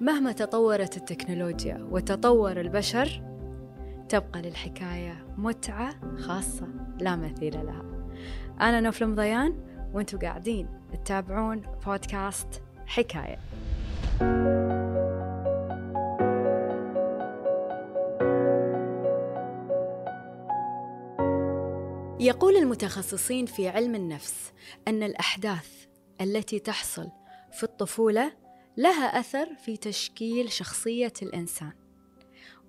مهما تطورت التكنولوجيا وتطور البشر تبقى للحكاية متعة خاصة لا مثيل لها. أنا نوفل مضيان وأنتم قاعدين تتابعون بودكاست حكاية. يقول المتخصصين في علم النفس أن الأحداث التي تحصل في الطفولة لها أثر في تشكيل شخصية الإنسان.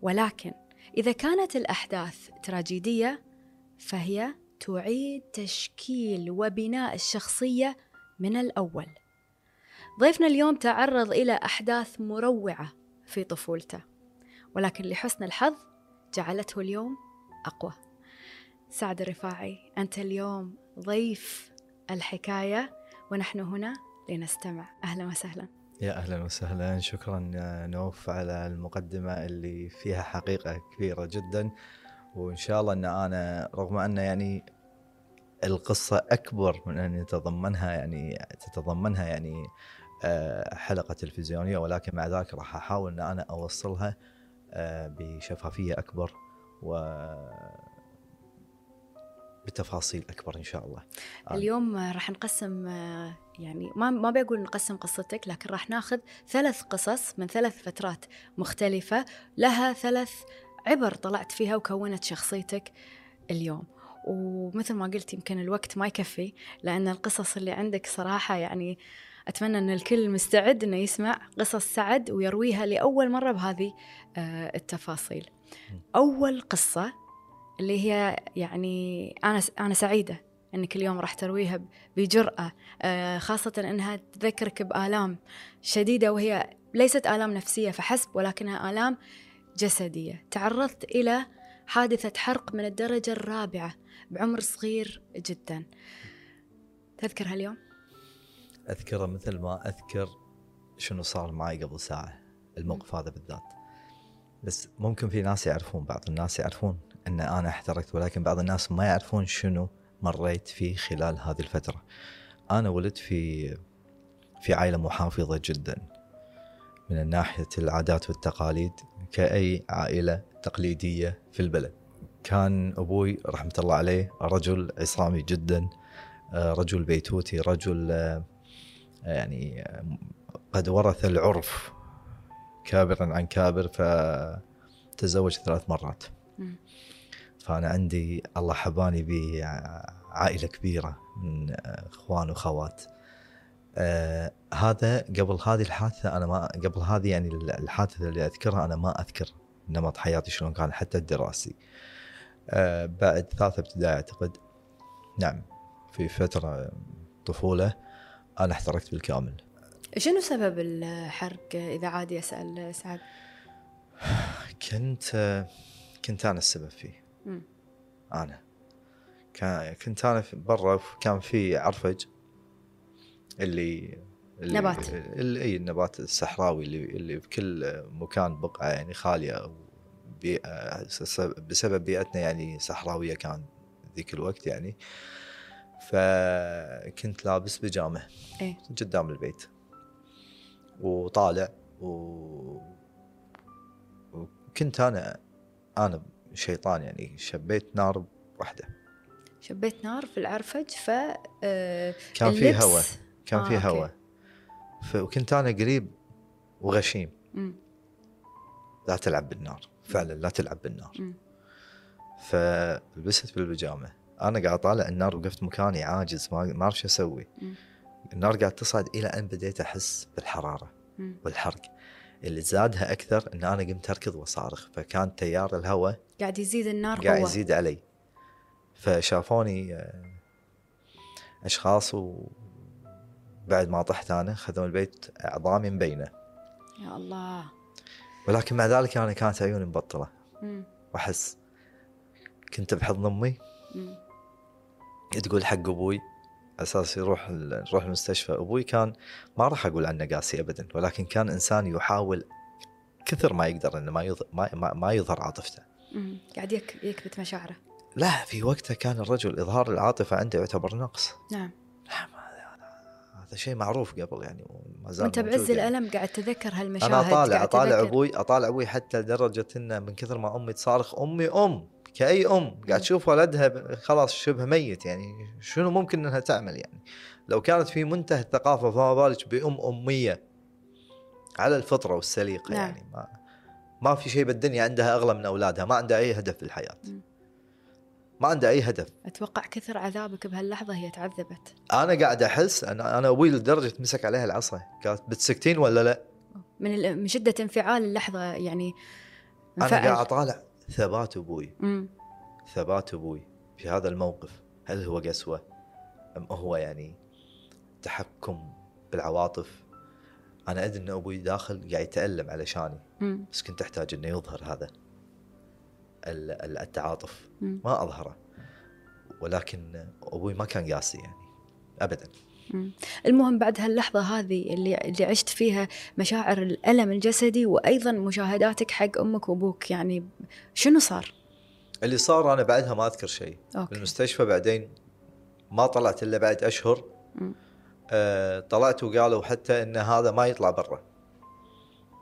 ولكن إذا كانت الأحداث تراجيدية فهي تعيد تشكيل وبناء الشخصية من الأول. ضيفنا اليوم تعرض إلى أحداث مروعة في طفولته ولكن لحسن الحظ جعلته اليوم أقوى. سعد الرفاعي أنت اليوم ضيف الحكاية ونحن هنا لنستمع. أهلا وسهلا. يا أهلا وسهلا. شكرا نوف على المقدمة اللي فيها حقيقة كبيرة جدا. وإن شاء الله إن أنا رغم أن يعني القصة أكبر من أن يتضمنها يعني تتضمنها يعني آه، حلقة تلفزيونية ولكن مع ذلك راح أحاول إن أنا أوصلها آه، بشفافية أكبر و بتفاصيل أكبر إن شاء الله. اليوم راح نقسم يعني ما ما بقول نقسم قصتك لكن راح ناخذ ثلاث قصص من ثلاث فترات مختلفة لها ثلاث عبر طلعت فيها وكونت شخصيتك اليوم. ومثل ما قلت يمكن الوقت ما يكفي لأن القصص اللي عندك صراحة يعني أتمنى إن الكل مستعد إنه يسمع قصص سعد ويرويها لأول مرة بهذه التفاصيل. أول قصة اللي هي يعني أنا أنا سعيدة أنك اليوم راح ترويها بجرأة آه، خاصة أنها تذكرك بآلام شديدة وهي ليست آلام نفسية فحسب ولكنها آلام جسدية. تعرضت إلى حادثة حرق من الدرجة الرابعة بعمر صغير جدا. تذكرها اليوم؟ أذكره مثل ما أذكر شنو صار معي قبل ساعة الموقف هذا بالذات. بس ممكن في ناس يعرفون بعض الناس يعرفون. أن أنا احترقت ولكن بعض الناس ما يعرفون شنو مريت فيه خلال هذه الفترة. أنا ولدت في في عائلة محافظة جدا من ناحية العادات والتقاليد كأي عائلة تقليدية في البلد. كان أبوي رحمة الله عليه رجل عصامي جدا رجل بيتوتي رجل يعني قد ورث العرف كابرا عن كابر فتزوج ثلاث مرات فأنا عندي الله حباني بعائلة كبيرة من إخوان وخوات آه هذا قبل هذه الحادثة أنا ما قبل هذه يعني الحادثة اللي أذكرها أنا ما أذكر نمط حياتي شلون كان حتى الدراسي. آه بعد ثالثة ابتدائي أعتقد. نعم في فترة طفولة أنا احترقت بالكامل. شنو سبب الحرق؟ إذا عادي أسأل سعد؟ كنت كنت أنا السبب فيه. أنا. كنت أنا برا كان في عرفج اللي, اللي نبات. إي النبات الصحراوي اللي اللي بكل مكان بقعة يعني خالية بيئة بسبب بيئتنا يعني صحراوية كان ذيك الوقت يعني. فكنت لابس بيجامة إيه؟ قدام البيت. وطالع و... وكنت أنا أنا شيطان يعني شبيت نار واحدة. شبيت نار في العرفج ف آه، كان في هواء كان آه في هواء وكنت أنا قريب وغشيم. م. لا تلعب بالنار فعلا لا تلعب بالنار. م. فلبست بالبيجامة. أنا قاعد طالع النار وقفت مكاني عاجز ما أعرف شو أسوي. النار قاعد تصعد إلى أن بديت أحس بالحرارة. والحرق. اللي زادها أكثر إن أنا قمت أركض وأصارخ فكان تيار الهواء قاعد يزيد النار قاعد هو. يزيد علي. فشافوني آه، أشخاص وبعد ما طحت أنا خذوا البيت عظامي مبينه يا الله. ولكن مع ذلك أنا كانت عيوني مبطلة. وأحس كنت بحضن أمي. تقول حق أبوي أساس يروح نروح المستشفى. أبوي كان ما راح أقول عنه قاسي ابدا ولكن كان إنسان يحاول كثر ما يقدر إنه ما يظهر ما, ما يظهر عاطفته. قاعد يك يكبت مشاعره. لا في وقتها كان الرجل إظهار العاطفة عنده يعتبر نقص. نعم. نعم هذا شيء معروف قبل يعني ما زال وأنت بعز يعني. الألم قاعد تذكر هالمشاهد أنا أطالع أطالع أبوي أطالع أبوي حتى لدرجة إنه من كثر ما أمي تصارخ أمي أم! كأي أم قاعد تشوف ولدها خلاص شبه ميت يعني شنو ممكن إنها تعمل يعني لو كانت في منتهى الثقافة فما بالك بأم أمية على الفطرة والسليقة نعم. يعني ما ما في شيء بالدنيا عندها أغلى من أولادها ما عندها أي هدف في الحياة. ما عندها أي هدف أتوقع كثر عذابك بهاللحظة هي تعذبت أنا قاعد أحس أنا أنا أبوي لدرجة مسك عليها العصا قالت بتسكتين ولا لا؟ من من شدة انفعال اللحظة يعني أنا. قاعد أطالع ثبات أبوي مم. ثبات أبوي في هذا الموقف هل هو قسوة أم هو يعني تحكم بالعواطف أنا أدري إن أبوي داخل قاعد يتألم علشاني مم. بس كنت أحتاج إنه يظهر هذا ال- ال- التعاطف مم. ما أظهره ولكن أبوي ما كان قاسي يعني ابدا. المهم بعد هاللحظة هذه اللي اللي عشت فيها مشاعر الألم الجسدي وأيضا مشاهداتك حق أمك وأبوك يعني شنو صار؟ اللي صار أنا بعدها ما أذكر شيء أوكي. بالمستشفى بعدين ما طلعت إلا بعد أشهر مم. آه طلعت وقالوا حتى إن هذا ما يطلع برا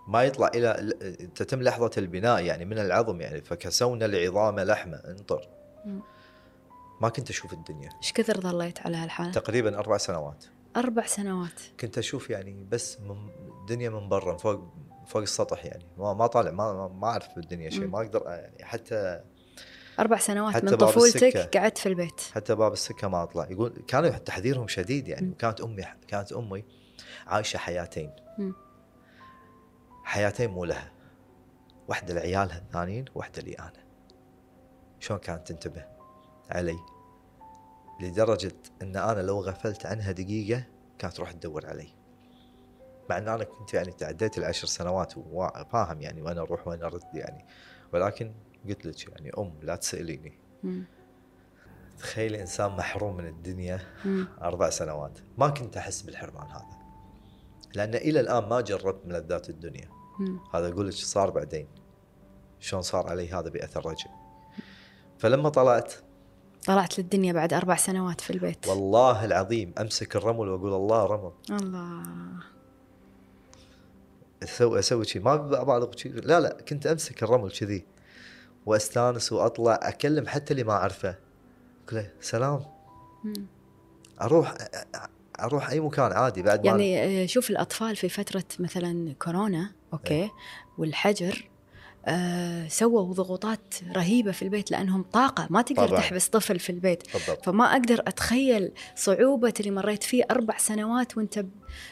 ما يطلع إلى ال- تتم لحظة البناء يعني من العظم يعني فكسونا العظام لحمة انطر مم. ما كنت أشوف الدنيا. إيش كثر ظليت على هالحالة؟ تقريبا أربع سنوات. أربع سنوات. كنت أشوف يعني بس من الدنيا من برا من فوق فوق السطح يعني. ما ما طالع ما ما- أعرف بالدنيا شيء. ما أقدر يعني حتى أربع سنوات حتى من طفولتك. قعدت في البيت. حتى باب السكة ما أطلع. يقول كانوا تحذيرهم شديد يعني. مم. وكانت أمي كانت أمي عايشة حياتين. مم. حياتين مو لها. واحدة لعيالها الثانيين واحدة لي أنا. شلون كانت تنتبه؟ علي. لدرجة إن أنا لو غفلت عنها دقيقة كانت تروح تدور علي. مع إن أنا كنت يعني تعديت العشر سنوات وفاهم يعني وين أروح وين أرد يعني. ولكن قلت لك يعني أم لا تسأليني. مم. تخيل إنسان محروم من الدنيا مم. أربع سنوات. ما كنت أحس بالحرمان هذا. لأن إلى الآن ما جربت ملذات الدنيا. مم. هذا أقول لك صار بعدين. شلون صار علي هذا بأثر رجع فلما طلعت طلعت للدنيا بعد أربع سنوات في البيت. والله العظيم أمسك الرمل وأقول الله رمل. الله. أسوي أسوي شيء ما ابالغ شيء لا لا كنت أمسك الرمل كذي. وأستانس وأطلع أكلم حتى اللي ما أعرفه. أقول له سلام. مم. أروح أروح أي مكان عادي بعد ما يعني آه، شوف الأطفال في فترة مثلا كورونا أوكي والحجر آه سووا ضغوطات رهيبة في البيت لأنهم طاقة ما تقدر طبعاً. تحبس طفل في البيت بالضبط فما أقدر أتخيل صعوبة اللي مريت فيه أربع سنوات وأنت ب-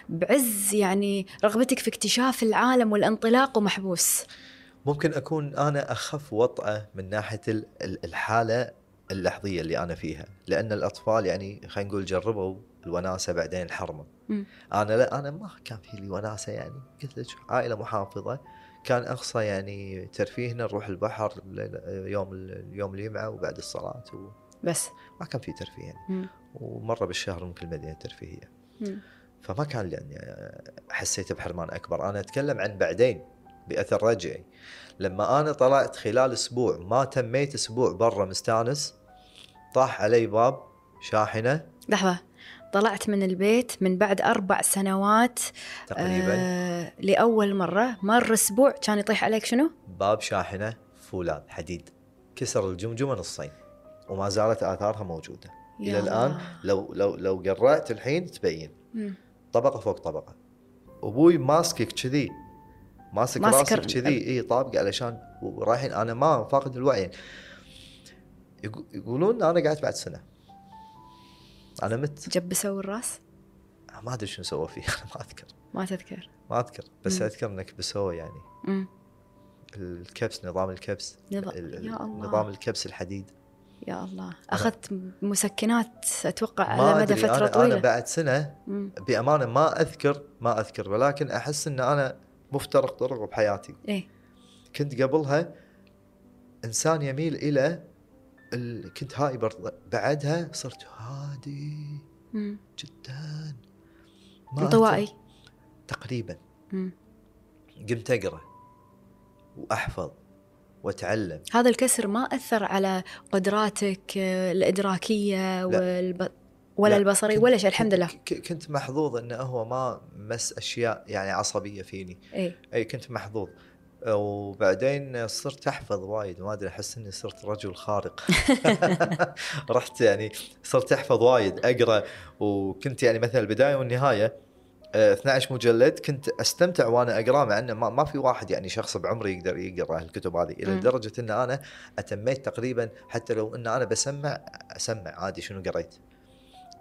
بعز يعني رغبتك في اكتشاف العالم والانطلاق ومحبوس ممكن أكون أنا أخف وطأة من ناحية ال- ال- الحالة اللحظية اللي أنا فيها لأن الأطفال يعني خلينا نقول جربوا الوناسة بعدين الحرمة. أنا لا أنا ما كان في لي وناسة يعني قلت لك عائلة محافظة كان أقصى يعني ترفيهنا نروح البحر يوم يوم الجمعة وبعد الصلاة وما بس. كان في ترفيه يعني. ومرة بالشهر ممكن المدينة ترفيهيه مم. فما كان يعني حسيت بحرمان أكبر. أنا أتكلم عن بعدين بأثر رجعي. لما أنا طلعت خلال أسبوع ما تميت أسبوع برا مستانس طاح علي باب شاحنة. لحظة. طلعت من البيت من بعد أربع سنوات تقريبا. آه لأول مرة. مر أسبوع كان يطيح عليك شنو؟ باب شاحنة فولاذ حديد. كسر الجمجمه نصين وما زالت آثارها موجودة. يا إلى الآن الله. لو لو لو قرأت الحين تبين. مم. طبقة فوق طبقة. أبوي ماسكك كذي. ماسك راسك كذي. إي طابق علشان ورايحين أنا ما فاقد الوعي. يقو- يقولون أنا قعدت بعد سنة. أنا مت جبسوا الراس؟ ما أدري شنو سوى فيه أنا ما أذكر ما تذكر ما أذكر بس مم. أذكر إنك بسوى يعني مم. الكبس نظام الكبس نظام- ال- يا الله. نظام الكبس الحديد يا الله أخذت مسكنات أتوقع ما على مدى فترة أنا, طويلة أنا بعد سنة مم. بأمانة ما أذكر ما أذكر ولكن أحس إن أنا مفترق طرق بحياتي إيه كنت قبلها إنسان يميل إلى ال... كنت هايبر بعدها صرت هادي. مم. جدا. انطوائي. تقريبا. مم. قمت أقرأ وأحفظ وأتعلم. هذا الكسر ما أثر على قدراتك آه، الإدراكية والب... ولا لا، البصري ولا شيء الحمد لله. كنت محظوظ انه هو ما مس أشياء يعني عصبية فيني. اي اي كنت محظوظ. وبعدين صرت أحفظ وايد ما أدري أحس إني صرت رجل خارق. رحت يعني صرت أحفظ وايد أقرأ. وكنت يعني مثلا البداية والنهاية آه، 12 مجلد كنت أستمتع وأنا أقرأه مع انه ما, في واحد يعني شخص بعمري يقدر يقرأ الكتب هذه إلى مم. لدرجه إن أنا أتميت تقريبا حتى لو إن أنا بسمع أسمع عادي شنو قريت.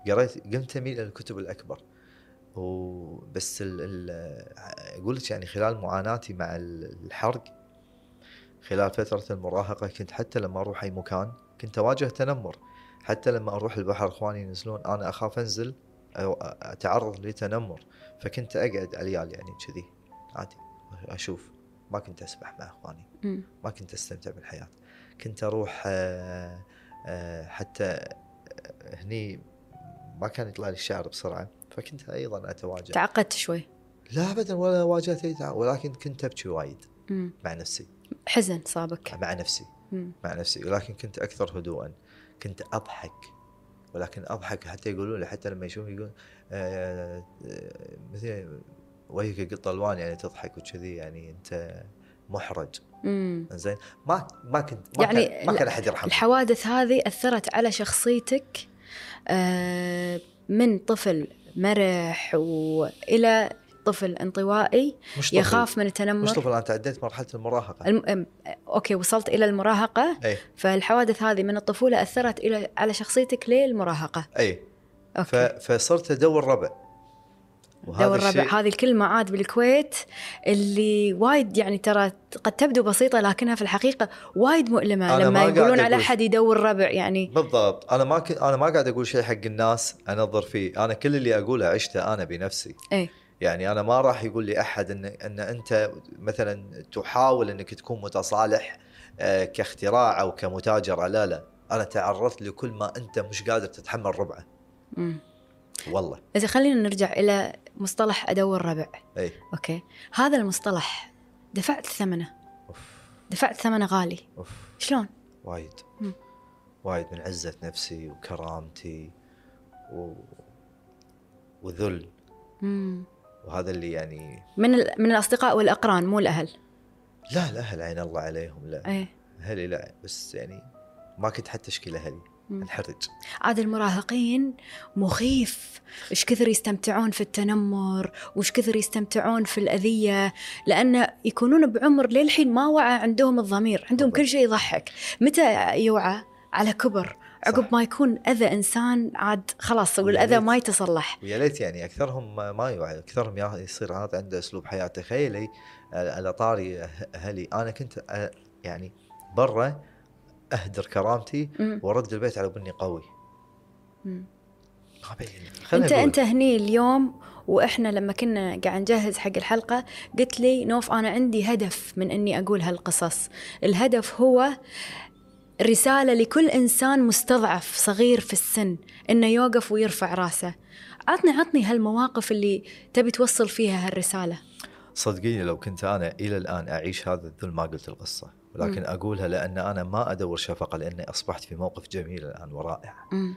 قريت قمت أميل إلى الكتب الأكبر. وبس ال ال أقول لك يعني خلال معاناتي مع ال- الحرق خلال فترة المراهقة كنت حتى لما أروح أي مكان كنت أواجه تنمر. حتى لما أروح البحر إخواني ينزلون أنا أخاف أنزل أتعرض لتنمر فكنت أقعد عيال يعني كذي. عادي أشوف. ما كنت أسبح مع إخواني. ما كنت أستمتع بالحياة. كنت أروح آه، آه، حتى هني ما كان يطلع لي الشعر بسرعة. فكنت أيضا اتواجه تعقدت شوي. لا ابدا ولا واجهت أي تعب، ولكن كنت أبكي وايد مم. مع نفسي. حزن صابك. مع نفسي. مم. مع نفسي. ولكن كنت أكثر هدوءا. كنت أضحك. ولكن أضحك حتى يقولوا لي حتى لما يشوفون يقول آه، آه، مثل وجهك قط الوان يعني تضحك وكذي يعني أنت محرج. زين ما ما كنت ما يعني كان ما كان أحد يرحمني. الحوادث هذه أثرت على شخصيتك آه، من طفل مرح وإلى طفل انطوائي مش طفل. يخاف من مش التنمر طفل أنا تعديت مرحلة المراهقة. الم... أوكي وصلت إلى المراهقة. أي. فالحوادث هذه من الطفولة أثرت إلى على شخصيتك للمراهقة. أي. ف... أوكي فصرت أدور ربع. دور الربع. هذه الكلمة عاد بالكويت اللي وايد يعني ترى قد تبدو بسيطة لكنها في الحقيقة وايد مؤلمة أنا ما لما يقولون على أقول- أحد يدور ربع يعني. بالضبط. أنا ما كنت أنا ما قاعد أقول شيء حق الناس أنظر فيه. أنا كل اللي أقوله عشته أنا بنفسي. إيه. يعني أنا ما راح يقول لي أحد ان إن أنت مثلا تحاول إنك تكون متصالح آه، كاختراع أو كمتاجر. لا لا. أنا تعرضت لكل ما أنت مش قادر تتحمل ربعه. والله. إذا خلينا نرجع إلى مصطلح أدور ربع. أي. أوكي. هذا المصطلح دفعت ثمنه. أوف. دفعت ثمنه غالي. أوف. شلون؟ وايد. مم. وايد من عزة نفسي وكرامتي و... وذل. مم. وهذا اللي يعني من ال... من الأصدقاء والأقران مو الأهل. لا الأهل عين الله عليهم لا. إيه. أهلي لا بس يعني ما كنت حتى أشكي لاهلي مم. انحرج عاد المراهقين مخيف. إيش كثر يستمتعون في التنمر وإيش كثر يستمتعون في الأذية. لأن يكونون بعمر للحين ما وعى عندهم الضمير عندهم. كل شيء يضحك. متى يوعى؟ على كبر. عقب. ما يكون أذى إنسان عاد خلاص والأذى وليت. ما يتصلح. ويا ليت يعني أكثرهم ما- يوعي أكثرهم يصير هذا عنده أسلوب حياه تخيلي على طاري أه- أهلي. أنا كنت يعني برا أهدر كرامتي. وأرد البيت على بني قوي. انت. أنت هني اليوم وإحنا لما كنا قاعد نجهز حق الحلقة قلت لي نوف أنا عندي هدف من إني أقول هالقصص. الهدف هو رسالة لكل إنسان مستضعف صغير في السن إنه يوقف ويرفع رأسه. عطني عطني هالمواقف اللي تبي توصل فيها هالرسالة. صدقيني لو كنت أنا إلى الآن أعيش هذا الذل ما قلت القصة. ولكن مم. أقولها لأن أنا ما أدور شفقة لأني أصبحت في موقف جميل الآن ورائع. مم.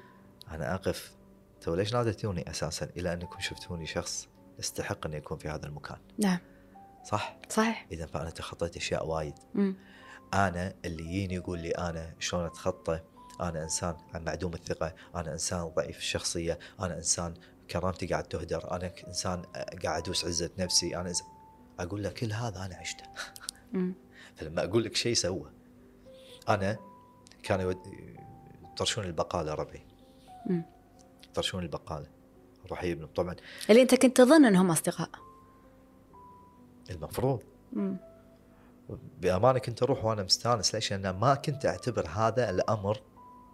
أنا أقف. تو ليش ناديتوني أساسا إلى أنكم شفتوني شخص يستحق اني اكون في هذا المكان؟ نعم. صح؟ صحيح. اذا فأنا تخطيت أشياء وايد. مم. أنا اللي يجيني يقول لي أنا شلون أتخطى؟ أنا إنسان معدوم الثقة أنا إنسان ضعيف الشخصية أنا إنسان كرامتي قاعد تهدر أنا إنسان قاعد ادوس عزة نفسي أنا إنسان أقول له كل هذا أنا عشته. فلما أقول لك شيء سوى أنا كانوا يطرشون البقالة ربعي. يطرشون البقالة أروح أجيب طبعا اللي أنت كنت تظن أنهم أصدقاء المفروض مم. بأمانة كنت أروح وأنا مستأنس ليش؟ لأن ما كنت أعتبر هذا الأمر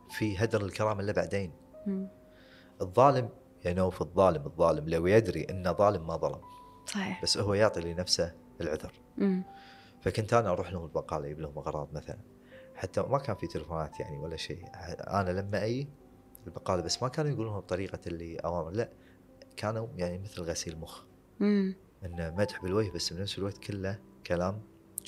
في هدر الكرامه إلا بعدين مم. الظالم يا نوف الظالم الظالم لو يدري انه ظالم ما ظلم صحيح بس هو يعطي لنفسه العذر مم. فكنت أنا أروح لهم البقالة أجيب لهم أغراض مثلا. حتى ما كان في تلفونات يعني ولا شيء. أنا لما اي البقالة بس ما كانوا يقولونها بطريقة اللي أوامر لا كانوا يعني مثل غسيل مخ. مم. انه مدح بالوجه بس بنفس الوقت كله كلام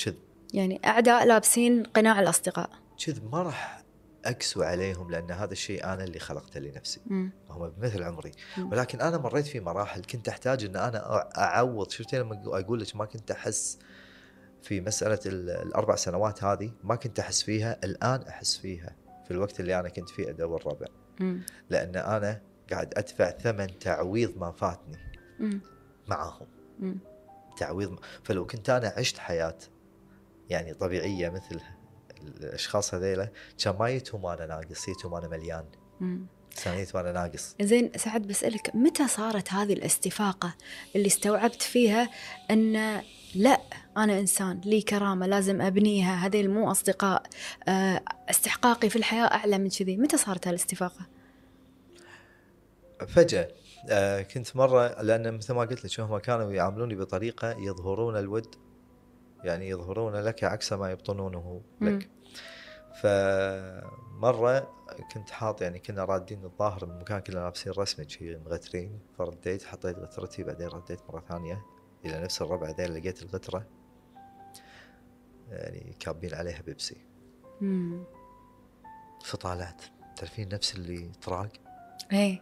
كذب. يعني أعداء لابسين قناع الأصدقاء. كذب ما راح أقسو عليهم لأن هذا الشيء أنا اللي خلقته لنفسي. مم. هم بمثل عمري. مم. ولكن أنا مريت في مراحل كنت أحتاج إن أنا أعوض. شفتي لما أقول لك ما كنت أحس في مسألة ال- الأربع سنوات هذه ما كنت أحس فيها الآن أحس فيها في الوقت اللي أنا كنت فيه ادور ربع مم. لأن أنا قاعد أدفع ثمن تعويض ما فاتني. معاهم. تعويض فلو كنت أنا عشت حياة يعني طبيعية مثل الأشخاص هذيلا كان ما جيتهم أنا ناقص جيتهم أنا مليان مم. كان جيتهم أنا ناقص زين سعد بسألك متى صارت هذه الاستفاقة اللي استوعبت فيها أن لا أنا إنسان لي كرامة لازم أبنيها. هذيل مو أصدقاء. آه، استحقاقي في الحياة أعلى من كذي. متى صارت هالاستفاقة؟ فجأة. آه كنت مرة لأن مثل ما قلت لك هم كانوا يعاملوني بطريقة يظهرون الود. يعني يظهرون لك عكس ما يبطنونه لك. فمرة كنت حاط يعني كنا رادين الظاهر من مكان كنا لابسين رسمي شي مغترين. فرديت حطيت غترتي بعدين رديت مرة ثانية. إلى نفس الربع ذي لقيت الغتره يعني كابين عليها بيبسي مم. فطالعت تعرفين نفس اللي طراق إيه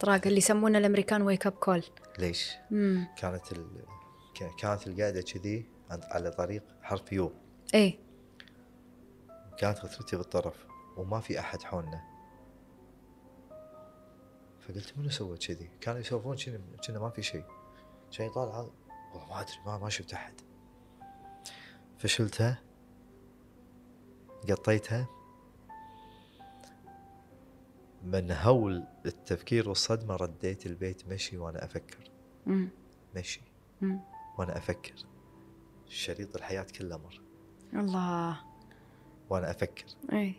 طراق اللي يسمونه الأمريكان wake up call ليش؟ مم. كانت ال... كانت القاعدة كذي على طريق حرف U إيه كانت غثرتي بالطرف وما في أحد حولنا فقلت منو سوى كذي؟ كانوا يسولفون كنا ما في شيء شيء طالع والله ما أدري ما ما شفت أحد. فشلتها قطيتها من هول التفكير والصدمة رديت البيت مشي وأنا أفكر. مم. مشي. مم. وأنا أفكر. شريط الحياة كله مر. الله. وأنا أفكر. إيه.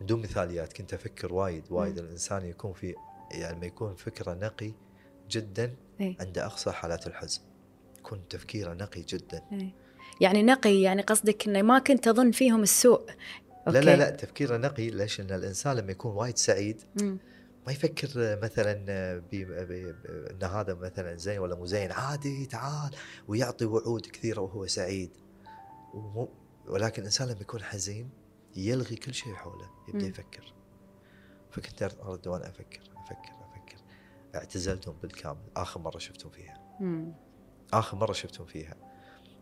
بدون مثاليات كنت أفكر وايد وايد. الإنسان يكون في يعني لما يكون فكره نقي جدا إيه. عند أقصى حالات الحزن يكون تفكيره نقي جدا. إيه. يعني نقي يعني قصدك إنه ما كنت أظن فيهم السوء. لا لا لا تفكيره نقي ليش؟ إن الإنسان لما يكون وايد سعيد مم. ما يفكر مثلا إن هذا مثلا زين ولا مو زين. عادي تعال ويعطي وعود كثيرة وهو سعيد. ومو ولكن الإنسان لما يكون حزين يلغي كل شيء حوله يبدأ. يفكر. فكنت أرد وأنا أفكر أفكر. اعتزلتهم بالكامل. آخر مرة شفتهم فيها. مم. آخر مرة شفتهم فيها.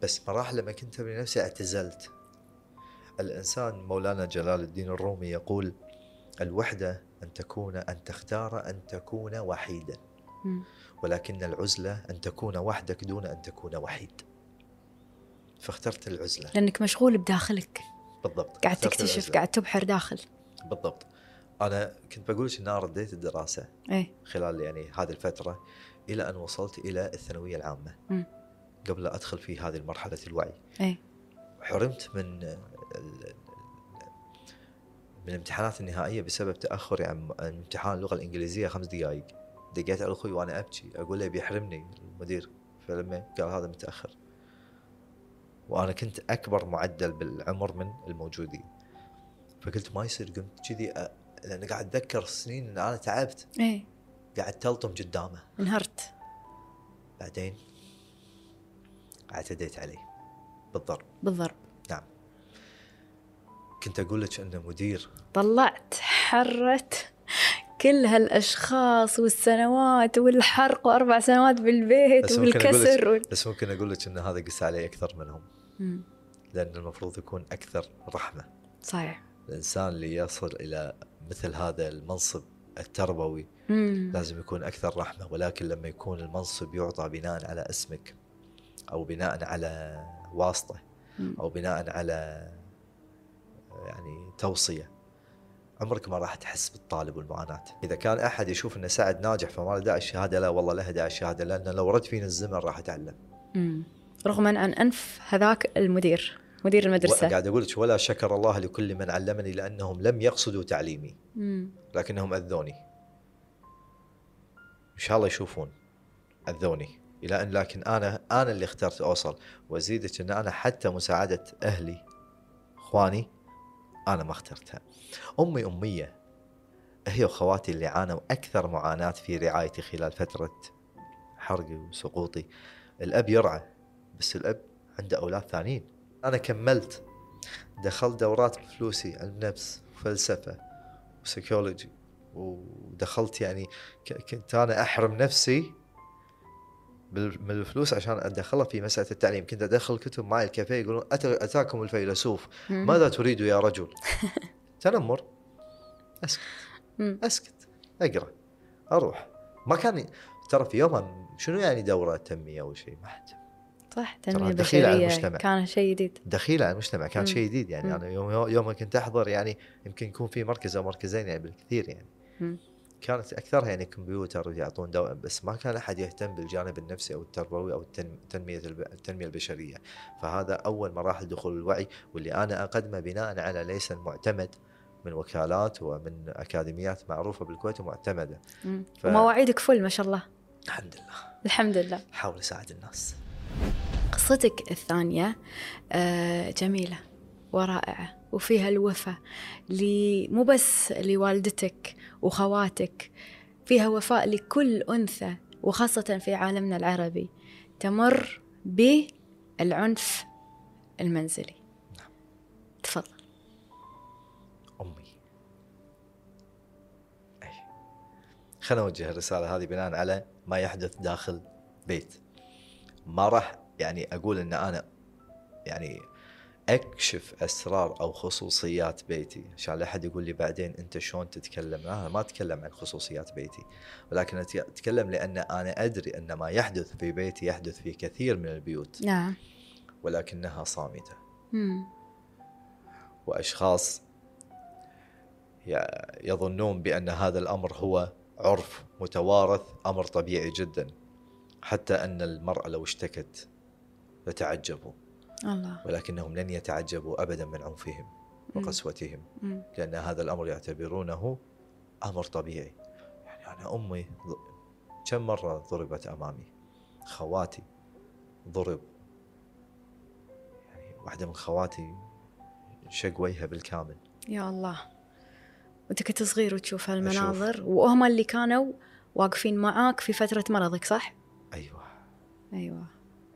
بس مراحل لما كنت أبني نفسي اعتزلت. الإنسان مولانا جلال الدين الرومي يقول الوحدة أن تكون أن تختار أن تكون وحيدا. مم. ولكن العزلة أن تكون وحدك دون أن تكون وحيد. فاخترت العزلة. لأنك مشغول بداخلك. بالضبط. قاعد تكتشف العزلة. قاعد تبحر داخل. بالضبط. أنا كنت بقول لك إن أنا رديت الدراسة إيه. خلال يعني هذه الفترة إلى أن وصلت إلى الثانوية العامة. مم. قبل لا أدخل في هذه المرحلة الوعي. إيه. حرمت من ال- من الامتحانات النهائية بسبب تأخري عن امتحان اللغة الإنجليزية خمس دقائق دقيت على أخوي وأنا أبكي أقول له بيحرمني المدير. فلما قال هذا متأخر. وأنا كنت أكبر معدل بالعمر من الموجودين. فقلت ما يصير؟ قمت كذي لأن قاعد أتذكر سنين إن أنا تعبت. إيه. قاعد تلطم قدامه. انهرت. بعدين اعتديت عليه. بالضرب. بالضرب. نعم. كنت أقول لك أنه مدير. طلعت حرت كل هالأشخاص والسنوات والحرق وأربع سنوات بالبيت بس ممكن والكسر وال... بس ممكن أقول لك إن هذا قس علي أكثر منهم. لأن المفروض يكون أكثر رحمة. صحيح. الإنسان اللي يصل إلى مثل هذا المنصب التربوي مم. لازم يكون أكثر رحمة ولكن لما يكون المنصب يعطى بناء على اسمك أو بناء على واسطة مم. أو بناء على يعني توصية عمرك ما راح تحس بالطالب والمعاناة إذا كان أحد يشوف ان سعد ناجح فما له داعي الشهادة لا والله له داعي الشهادة لأن لو رد فينا الزمن راح اتعلم مم. رغما عن أنف هذاك المدير مدير المدرسة. قاعد أقول لك ولا شكر الله لكل من علمني لأنهم لم يقصدوا تعليمي. مم. لكنهم أذوني. إن شاء الله يشوفون أذوني. إلى ان لكن أنا أنا اللي اخترت أوصل. وأزيدك إن أنا حتى مساعدة أهلي إخواني أنا ما اخترتها. أمي أمية. هي واخواتي اللي عانوا أكثر معاناة في رعايتي خلال فترة حرقي وسقوطي. الأب يرعى بس الأب عنده أولاد ثانيين. أنا كملت. دخلت دورات بفلوسي علم نفس وفلسفه وسيكولوجي ودخلت يعني كنت أنا أحرم نفسي من الفلوس عشان ادخلها في مسألة التعليم. كنت أدخل كتب معي الكافيه يقولون أتاكم الفيلسوف. ماذا تريد يا رجل؟ تنمر. أسكت. أسكت. أقرأ. أروح. ما كان ترى في يومها شنو يعني دورة تنمية أو شيء؟ ما حد صح تنمية دخيل على بشرية المجتمع. كان شيء جديد دخيل على المجتمع كان. شيء جديد يعني مم. أنا يوم يوم كنت أحضر يعني يمكن يكون في مركز أو مركزين يعني بالكثير يعني مم. كانت أكثرها يعني كمبيوتر ويعطون دواء بس ما كان أحد يهتم بالجانب النفسي أو التربوي أو التن- التنميه الب- التنمية البشرية فهذا أول مراحل دخول الوعي واللي أنا أقدمه بناء على ليس المعتمد من وكالات ومن أكاديميات معروفة بالكويت ومعتمده. ف- ومواعيدك فل ما شاء الله الحمد لله الحمد لله احاول اساعد الناس قصتك الثانية آه، جميلة ورائعة وفيها الوفاء مو بس لوالدتك وخواتك فيها وفاء لكل أنثى وخاصة في عالمنا العربي تمر بالعنف المنزلي. تفضل. أمي. اي خلينا اوجه الرسالة هذه بناء على ما يحدث داخل بيت. ما راح يعني أقول إن أنا يعني أكشف أسرار أو خصوصيات بيتي. عشان لا أحد يقول لي بعدين أنت شلون تتكلم؟ أنا ما أتكلم عن خصوصيات بيتي. ولكن أتكلم لأن أنا أدري إن ما يحدث في بيتي يحدث في كثير من البيوت. نعم. ولكنها صامتة. مم. وأشخاص يظنون بأن هذا الأمر هو عرف متوارث أمر طبيعي جدا. حتى أن المرأة لو اشتكت لتعجبوا. الله. ولكنهم لن يتعجبوا ابدا من عنفهم. وقسوتهم مم. لأن هذا الأمر يعتبرونه أمر طبيعي. يعني أنا أمي ض- كم مرة ضربت أمامي؟ خواتي ضرب. يعني واحدة من خواتي شق وجهها بالكامل. يا الله. وأنت كنت صغير وتشوف هالمناظر وهم اللي كانوا واقفين معاك في فترة مرضك صح؟ أيوه. أيوه.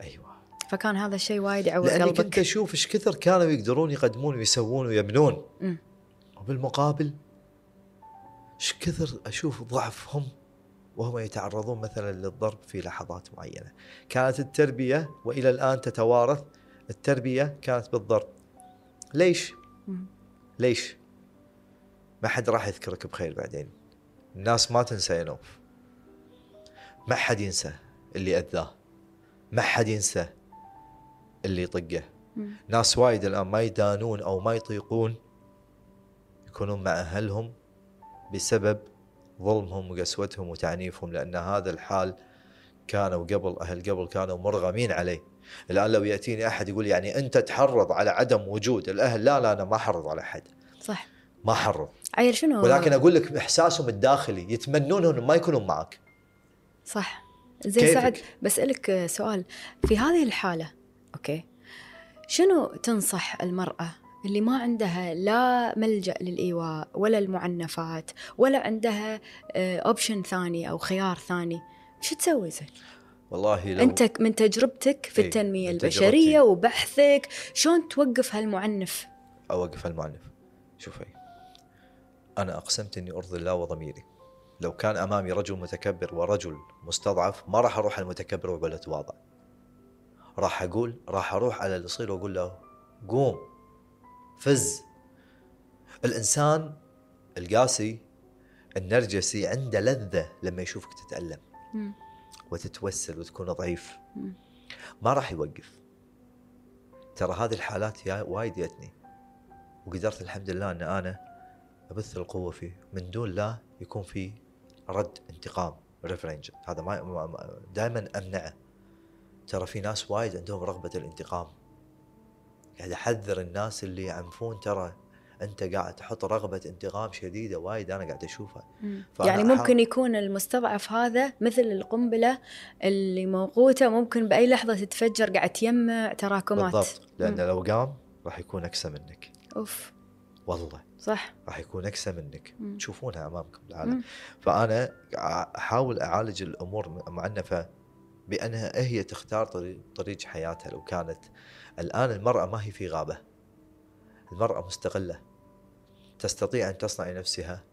أيوه. فكان هذا الشيء وايد لاني قلبك. كنت أشوف إيش كثر كانوا يقدرون يقدمون ويسوون ويبنون مم. وبالمقابل إيش كثر أشوف ضعفهم وهم يتعرضون مثلا للضرب في لحظات معينة. كانت التربية وإلى الآن تتوارث التربية كانت بالضرب. ليش؟ مم. ليش؟ ما حد راح يذكرك بخير بعدين. الناس ما تنسى يا نوف. ما حد ينسى. اللي أذاه. ما حد ينسى اللي يطقه. ناس وايد الآن ما يدانون أو ما يطيقون يكونون مع أهلهم بسبب ظلمهم وقسوتهم وتعنيفهم لأن هذا الحال كانوا قبل أهل قبل كانوا مرغمين عليه. الآن لو يأتيني أحد يقول يعني أنت تحرض على عدم وجود الأهل لا لا أنا ما احرض على أحد. صح. ما احرض عيل شنو؟ ولكن أقول لك إحساسهم الداخلي يتمنون انهم ما يكونون معك. صح. زين كيفك؟ سعد بسألك سؤال في هذه الحالة okay شنو تنصح المرأة اللي ما عندها لا ملجأ للإيواء ولا المعنفات ولا عندها option ثاني أو خيار ثاني شو تسوي زين؟ والله لو أنت من تجربتك في إيه، التنمية البشرية. وبحثك شلون توقف هالمعنف؟ أوقف المعنف شوفي أنا أقسمت إني أرضي الله وضميري لو كان أمامي رجل متكبر ورجل مستضعف ما راح أروح على المتكبر وأقول له تواضع. راح أقول راح أروح على اللي يصير وأقول له قوم فز. الإنسان القاسي النرجسي عنده لذة لما يشوفك تتألم. وتتوسل وتكون ضعيف. ما راح يوقف. ترى هذه الحالات يا وايد جتني وقدرت الحمد لله أن أنا أبث القوة فيه. من دون لا يكون في رد انتقام ريفرنج هذا ما دائما أمنعه. ترى في ناس وايد عندهم رغبة الانتقام. قاعد أحذر الناس اللي يعنفون ترى أنت قاعد تحط رغبة انتقام شديدة وايد أنا قاعد أشوفها. يعني ممكن يكون المستضعف هذا مثل القنبلة اللي موقوتة ممكن بأي لحظة تتفجر قاعد تجمع تراكمات. بالضبط. لأن مم. لو قام راح يكون اقسى منك. أوف. والله. صح. راح يكون اقسى منك. مم. تشوفونها امامكم بالعالم مم. فأنا أحاول أعالج الأمور معنفه بأنها هي تختار طريق, طريق حياتها لو كانت. الآن المرأة ما هي في غابة. المرأة مستقله تستطيع أن تصنع لنفسها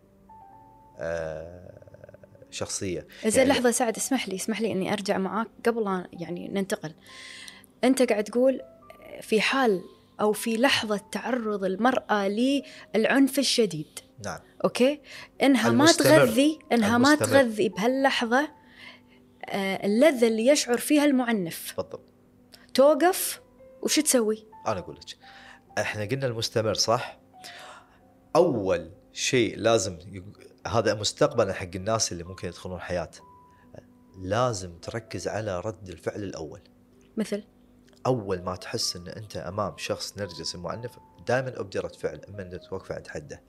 آه، شخصية. زين يعني- لحظة سعد اسمح لي اسمح لي إني أرجع معاك قبل يعني ننتقل. أنت قاعد تقول في حال أو في لحظة تعرض المرأة للعنف الشديد. نعم. أوكي؟ إنها ما المستمر. تغذي إنها ما المستمر. تغذي بهاللحظة آه، اللذه اللي يشعر فيها المعنف. بالضبط توقف وش تسوي؟ أنا أقول لك إحنا قلنا المستمر صح؟ أول شيء لازم يق- هذا مستقبلا حق الناس اللي ممكن يدخلون حياة. لازم تركز على رد الفعل الأول. مثل؟ أول ما تحس إن أنت أمام شخص نرجسي معنف دائما ابدي رد فعل أما انك توقف عند حده.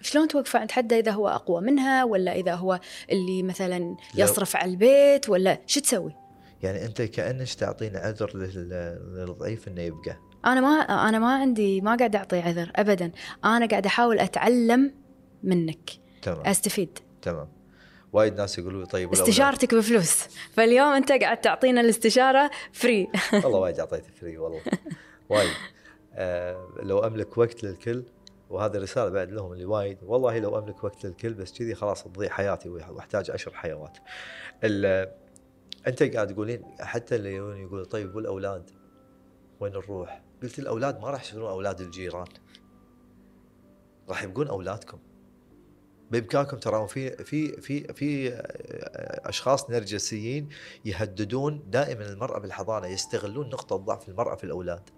شلون توقفه عند حده إذا هو أقوى منها ولا إذا هو اللي مثلا يصرف على البيت ولا شو تسوي؟ يعني أنت كأنك تعطينا عذر لل- للضعيف إنه يبقى. أنا ما أنا ما عندي ما قاعد أعطي عذر ابدا. أنا قاعد أحاول أتعلم منك. تمام. أستفيد. تمام. وايد ناس يقولوا لي طيب؟ استشارتك بفلوس فاليوم انت قاعد تعطينا الاستشارة فري والله وايد اعطيته فري والله وايد آه لو املك وقت للكل وهذه رساله بعد لهم اللي وايد والله لو املك وقت للكل بس كذي خلاص تضيع حياتي واحتاج عشر حيوات. انت قاعد تقولين حتى اللي يقول طيب والأولاد وين نروح؟ قلت الأولاد ما راح يصيرون أولاد الجيران. راح يبقون أولادكم. بإمكانكم ترون في في في في آه، أشخاص نرجسيين يهددون دائما المرأة بالحضانة يستغلون نقطة ضعف المرأة في الأولاد.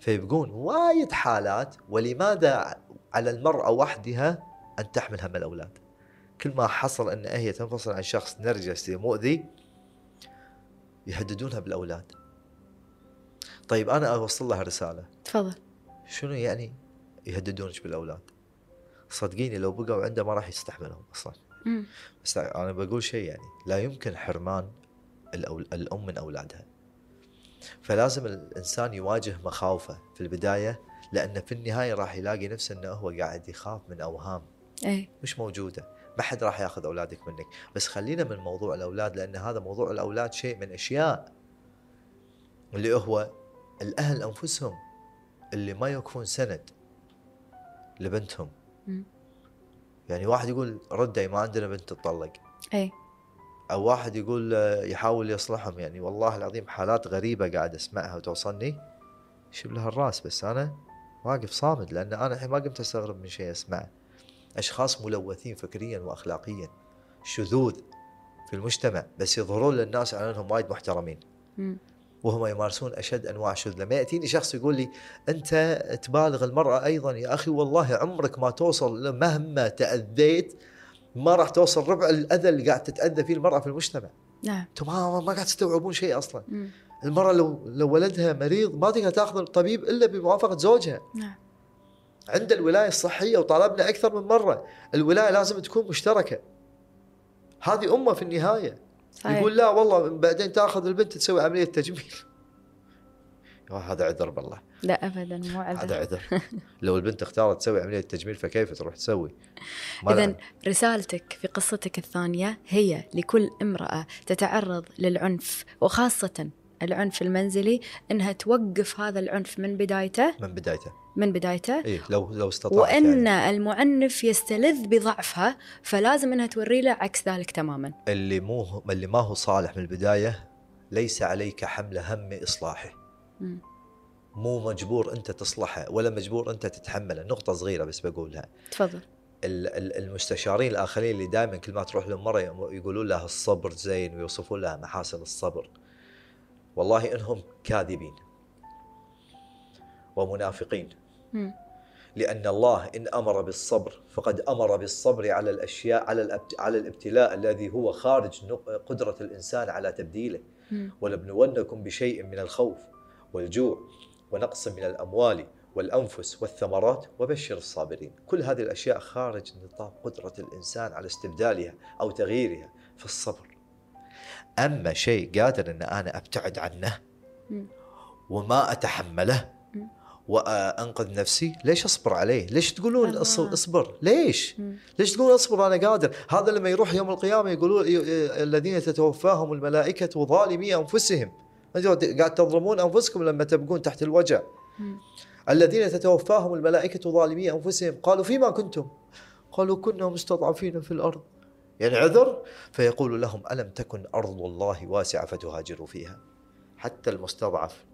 فيبقون وايد حالات ولماذا على المرأة وحدها أن تحمل هم الأولاد؟ كل ما حصل أن هي تنفصل عن شخص نرجسي مؤذي يهددونها بالأولاد. طيب أنا أوصل لها رسالة. تفضل. شنو يعني يهددونك بالأولاد؟ صدقيني لو بقوا عنده ما راح يستحملهم أصلا. مم. بس أنا بقول شيء يعني لا يمكن حرمان الأم من أولادها. فلازم الإنسان يواجه مخاوفه في البداية لأنه في النهاية راح يلاقي نفسه أنه هو قاعد يخاف من أوهام. اي مش موجودة. ما حد راح ياخذ أولادك منك. بس خلينا من موضوع الأولاد لأن هذا موضوع الأولاد شيء من أشياء اللي هو الأهل أنفسهم اللي ما يكفون سند لبنتهم. مم. يعني واحد يقول ردي ما عندنا بنت تطلق. اي أو واحد يقول آه، يحاول يصلحهم. يعني والله العظيم حالات غريبة قاعد أسمعها وتوصلني. يشب لها الراس بس أنا واقف صامد لأن أنا الحين ما قمت أستغرب من شيء أسمعه. أشخاص ملوثين فكريا واخلاقيا شذوذ في المجتمع بس يظهرون للناس على أنهم وايد محترمين. مم. وهم يمارسون أشد أنواع الشذوذ لما يأتيني شخص يقول لي أنت تبالغ المرأة أيضا يا أخي والله عمرك ما توصل مهما تأذيت ما راح توصل ربع الأذى اللي قاعد تتأذى فيه المرأة في المجتمع. نعم. أنتم ما, ما قاعد تستوعبون شيء أصلا. مم. المرأة لو لو ولدها مريض ما تقدر تأخذ الطبيب إلا بموافقة زوجها. نعم. عند الولاية الصحية وطالبنا أكثر من مرة الولاية لازم تكون مشتركة. هذه أمة في النهاية. صحيح. يقول لا والله بعدين تاخذ البنت تسوي عملية تجميل. هذا عذر بالله. لا ابدا مو هذا عذر. عذر لو البنت اختارت تسوي عملية تجميل فكيف تروح تسوي؟ اذا رسالتك في قصتك الثانية هي لكل امرأة تتعرض للعنف وخاصة العنف المنزلي إنها توقف هذا العنف من بدايته. من بدايته. من بدايته. اي لو لو استطاعت وأن يعني. المعنف يستلذ بضعفها فلازم إنها توري له عكس ذلك تماما. اللي مو اللي ما هو صالح من البداية ليس عليك حمل هم إصلاحه. مم. مو مجبور أنت تصلحه ولا مجبور أنت تتحمله. نقطة صغيرة بس بقولها. تفضل. ال- ال- المستشارين الآخرين اللي دائما كل ما تروح لهم مرة يقولون لها الصبر زين ويوصفون لها محاسن الصبر. والله إنهم كاذبين. ومنافقين. لأن الله إن أمر بالصبر فقد أمر بالصبر على الأشياء على على الابتلاء الذي هو خارج قدرة الإنسان على تبديله. ولنبلونكم بشيء من الخوف والجوع ونقص من الأموال والأنفس والثمرات وبشر الصابرين كل هذه الأشياء خارج نطاق قدرة الإنسان على استبدالها أو تغييرها في الصبر أما شيء قادر أن أنا أبتعد عنه. وما أتحمله. وأنقذ نفسي؟ ليش أصبر عليه؟ ليش تقولون أصبر؟ ليش؟ مم. ليش تقولون أصبر؟ أنا قادر. هذا لما يروح يوم القيامة يقولون الذين تتوفاهم الملائكة ظالمي أنفسهم. أنتم قاعد تظلمون أنفسكم لما تبقون تحت الوجع. مم. الذين تتوفاهم الملائكة ظالمي أنفسهم. قالوا فيما كنتم؟ قالوا كنا مستضعفين في الأرض. يعني عذر؟ فيقول لهم ألم تكن أرض الله واسعة فتهاجروا فيها؟ حتى المستضعف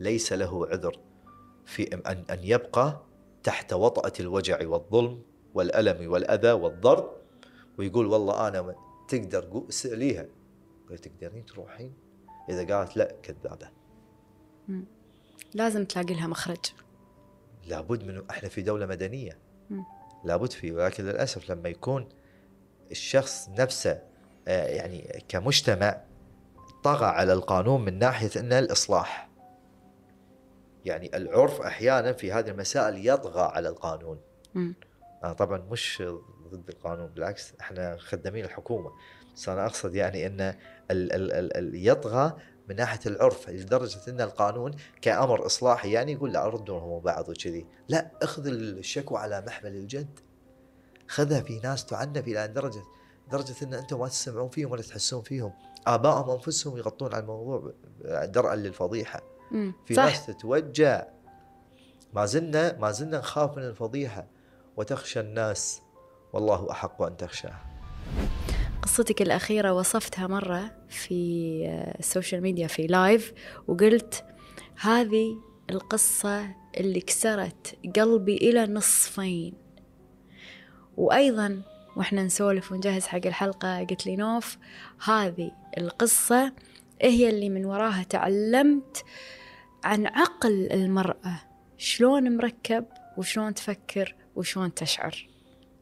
ليس له عذر. في أن أن يبقى تحت وطأة الوجع والظلم والألم والأذى والضرب. ويقول والله أنا تقدر سأليها تقدرين تروحين؟ إذا قالت لا كذابة. لازم تلاقي لها مخرج. لابد من إحنا في دولة مدنية. لابد فيه. ولكن للأسف لما يكون الشخص نفسه آه، يعني كمجتمع طغى على القانون من ناحية أنه الإصلاح. يعني العرف أحيانا في هذه المسائل يطغى على القانون. م. أنا طبعا مش ضد القانون بالعكس إحنا خدامين الحكومة. بس أنا أقصد يعني أن ال ال ال ال يطغى من ناحية العرف لدرجة إن القانون كأمر إصلاحي يعني يقول لا ردوا بعض وكذي. لا أخذ الشكوى على محمل الجد. خذها في ناس تعنف إلى درجة درجة إن أنتم ما تسمعون فيهم ولا تحسون فيهم. ابائهم أنفسهم يغطون على الموضوع درءا للفضيحة. في صح. ناس تتوجع ما زلنا ما زلنا نخاف من الفضيحة. وتخشى الناس. والله أحق أن تخشاه قصتك الأخيرة وصفتها مرة في ال social media في live وقلت هذه القصة اللي كسرت قلبي إلى نصفين. وأيضا وإحنا نسولف ونجهز حق الحلقة قلت لي نوف هذه القصة هي اللي من وراها تعلمت عن عقل المرأة شلون مركب وشلون تفكر وشلون تشعر.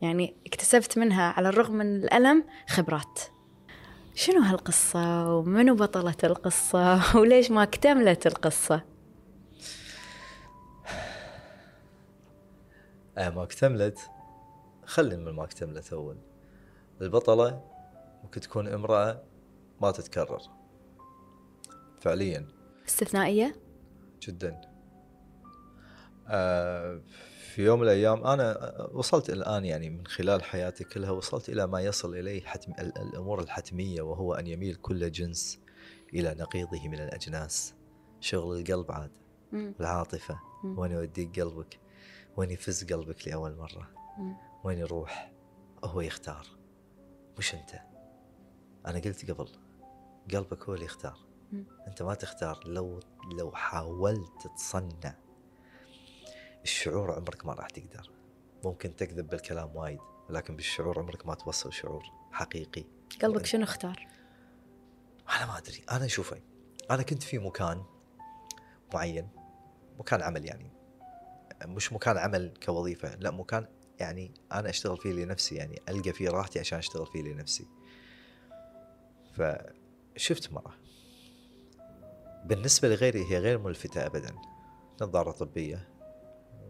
يعني اكتسبت منها على الرغم من الألم خبرات. شنو هالقصة؟ ومنو بطلة القصة؟ وليش ما اكتملت القصة؟ آه ما اكتملت. خلي من ما اكتملت أول. البطلة ممكن تكون امرأة ما تتكرر. فعليا. استثنائية؟ جدا. آه في يوم من الأيام أنا وصلت الآن يعني من خلال حياتي كلها وصلت إلى ما يصل إليه حتم الأمور الحتمية وهو أن يميل كل جنس إلى نقيضه من الأجناس. شغل القلب عاد العاطفة وين يوديك قلبك؟ وين يفز قلبك لأول مرة؟ وين يروح؟ هو يختار. مش أنت؟ أنا قلت قبل قلبك هو اللي يختار. أنت ما تختار. لو لو حاولت تصنع الشعور عمرك ما راح تقدر. ممكن تكذب بالكلام وايد لكن بالشعور عمرك ما توصل شعور حقيقي. قلبك شنو اختار؟ أنا ما أدري. أنا شوفي أنا كنت في مكان معين مكان عمل يعني. مش مكان عمل كوظيفة لا مكان يعني أنا أشتغل فيه لنفسي يعني. ألقى فيه راحتي عشان أشتغل فيه لنفسي. فشفت مرة بالنسبة لغيري هي غير ملفتة ابدا. نظارة طبية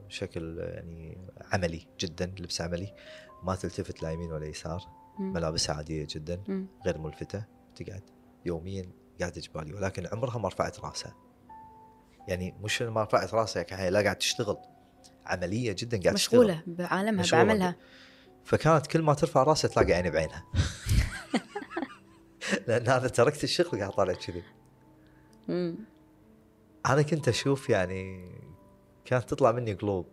بشكل يعني عملي جدا لبس عملي. ما تلتفت لا يمين ولا يسار. ملابسها عادية جدا غير ملفتة. تقعد يوميا قاعدة جبالي ولكن عمرها ما رفعت راسها. يعني مش ما رفعت راسها كحية لا قاعد تشتغل. عملية جدا قاعد مشغولة تشتغل. بعالمها مشغولة. بعملها. فكانت كل ما ترفع راسها تلاقي عيني بعينها. لأن أنا تركت الشغل قاعد طالع كذي. أنا كنت أشوف يعني كانت تطلع مني قلوب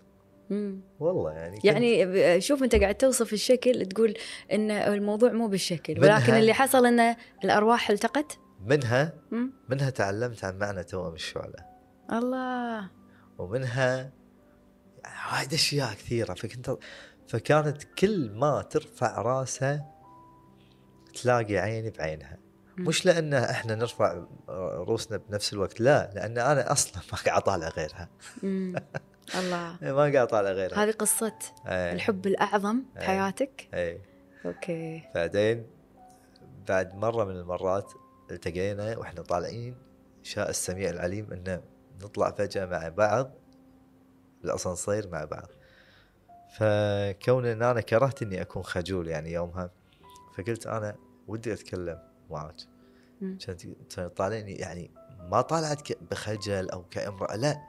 مم. والله يعني يعني شوف أنت قاعد توصف الشكل تقول إن الموضوع مو بالشكل ولكن اللي حصل إن الأرواح التقت منها مم. منها تعلمت عن معنى توأم الشعلة الله ومنها وايد أشياء كثيرة فكنت فكانت كل ما ترفع راسها تلاقي عيني بعينها مم. مش لأن إحنا نرفع روسنا بنفس الوقت لا لأن أنا أصلا ما قاعد أطالع غيرها. الله. ما قاعد أطالع غيرها. هذه قصة أي. الحب الأعظم بحياتك أي. أوكي. بعدين بعد مرة من المرات التقينا وإحنا طالعين شاء السميع العليم انه نطلع فجأة مع بعض الأسانسير مع بعض. فكون إن أنا كرهت إني أكون خجول يعني يومها فقلت أنا ودي أتكلم. معك كانت طالعني يعني ما طالعت بخجل أو كامرأة لا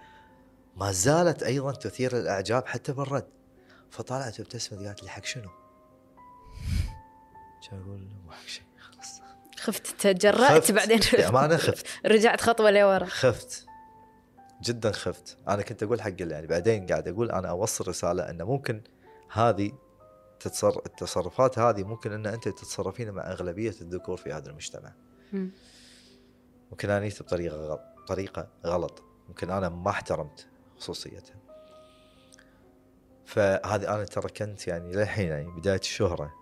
ما زالت أيضا تثير الإعجاب حتى بالرد. فطلعت وابتسمت قالت لي حق شنو؟ كان أقول مو حق شيء خلاص. خفت تجرأت بعدين. ما أنا خفت. رجعت خطوة لورا. خفت. جدا خفت. أنا كنت أقول حق اللي يعني بعدين قاعد أقول أنا أوصل رسالة انه ممكن هذه تتصر... التصرفات هذه ممكن إن انت تتصرفين مع أغلبية الذكور في هذا المجتمع. مم. ممكن أنا جيت بطريقة غلط طريقة غلط. ممكن أنا ما احترمت خصوصيتها فهذه أنا ترى كنت يعني للحين يعني بداية الشهرة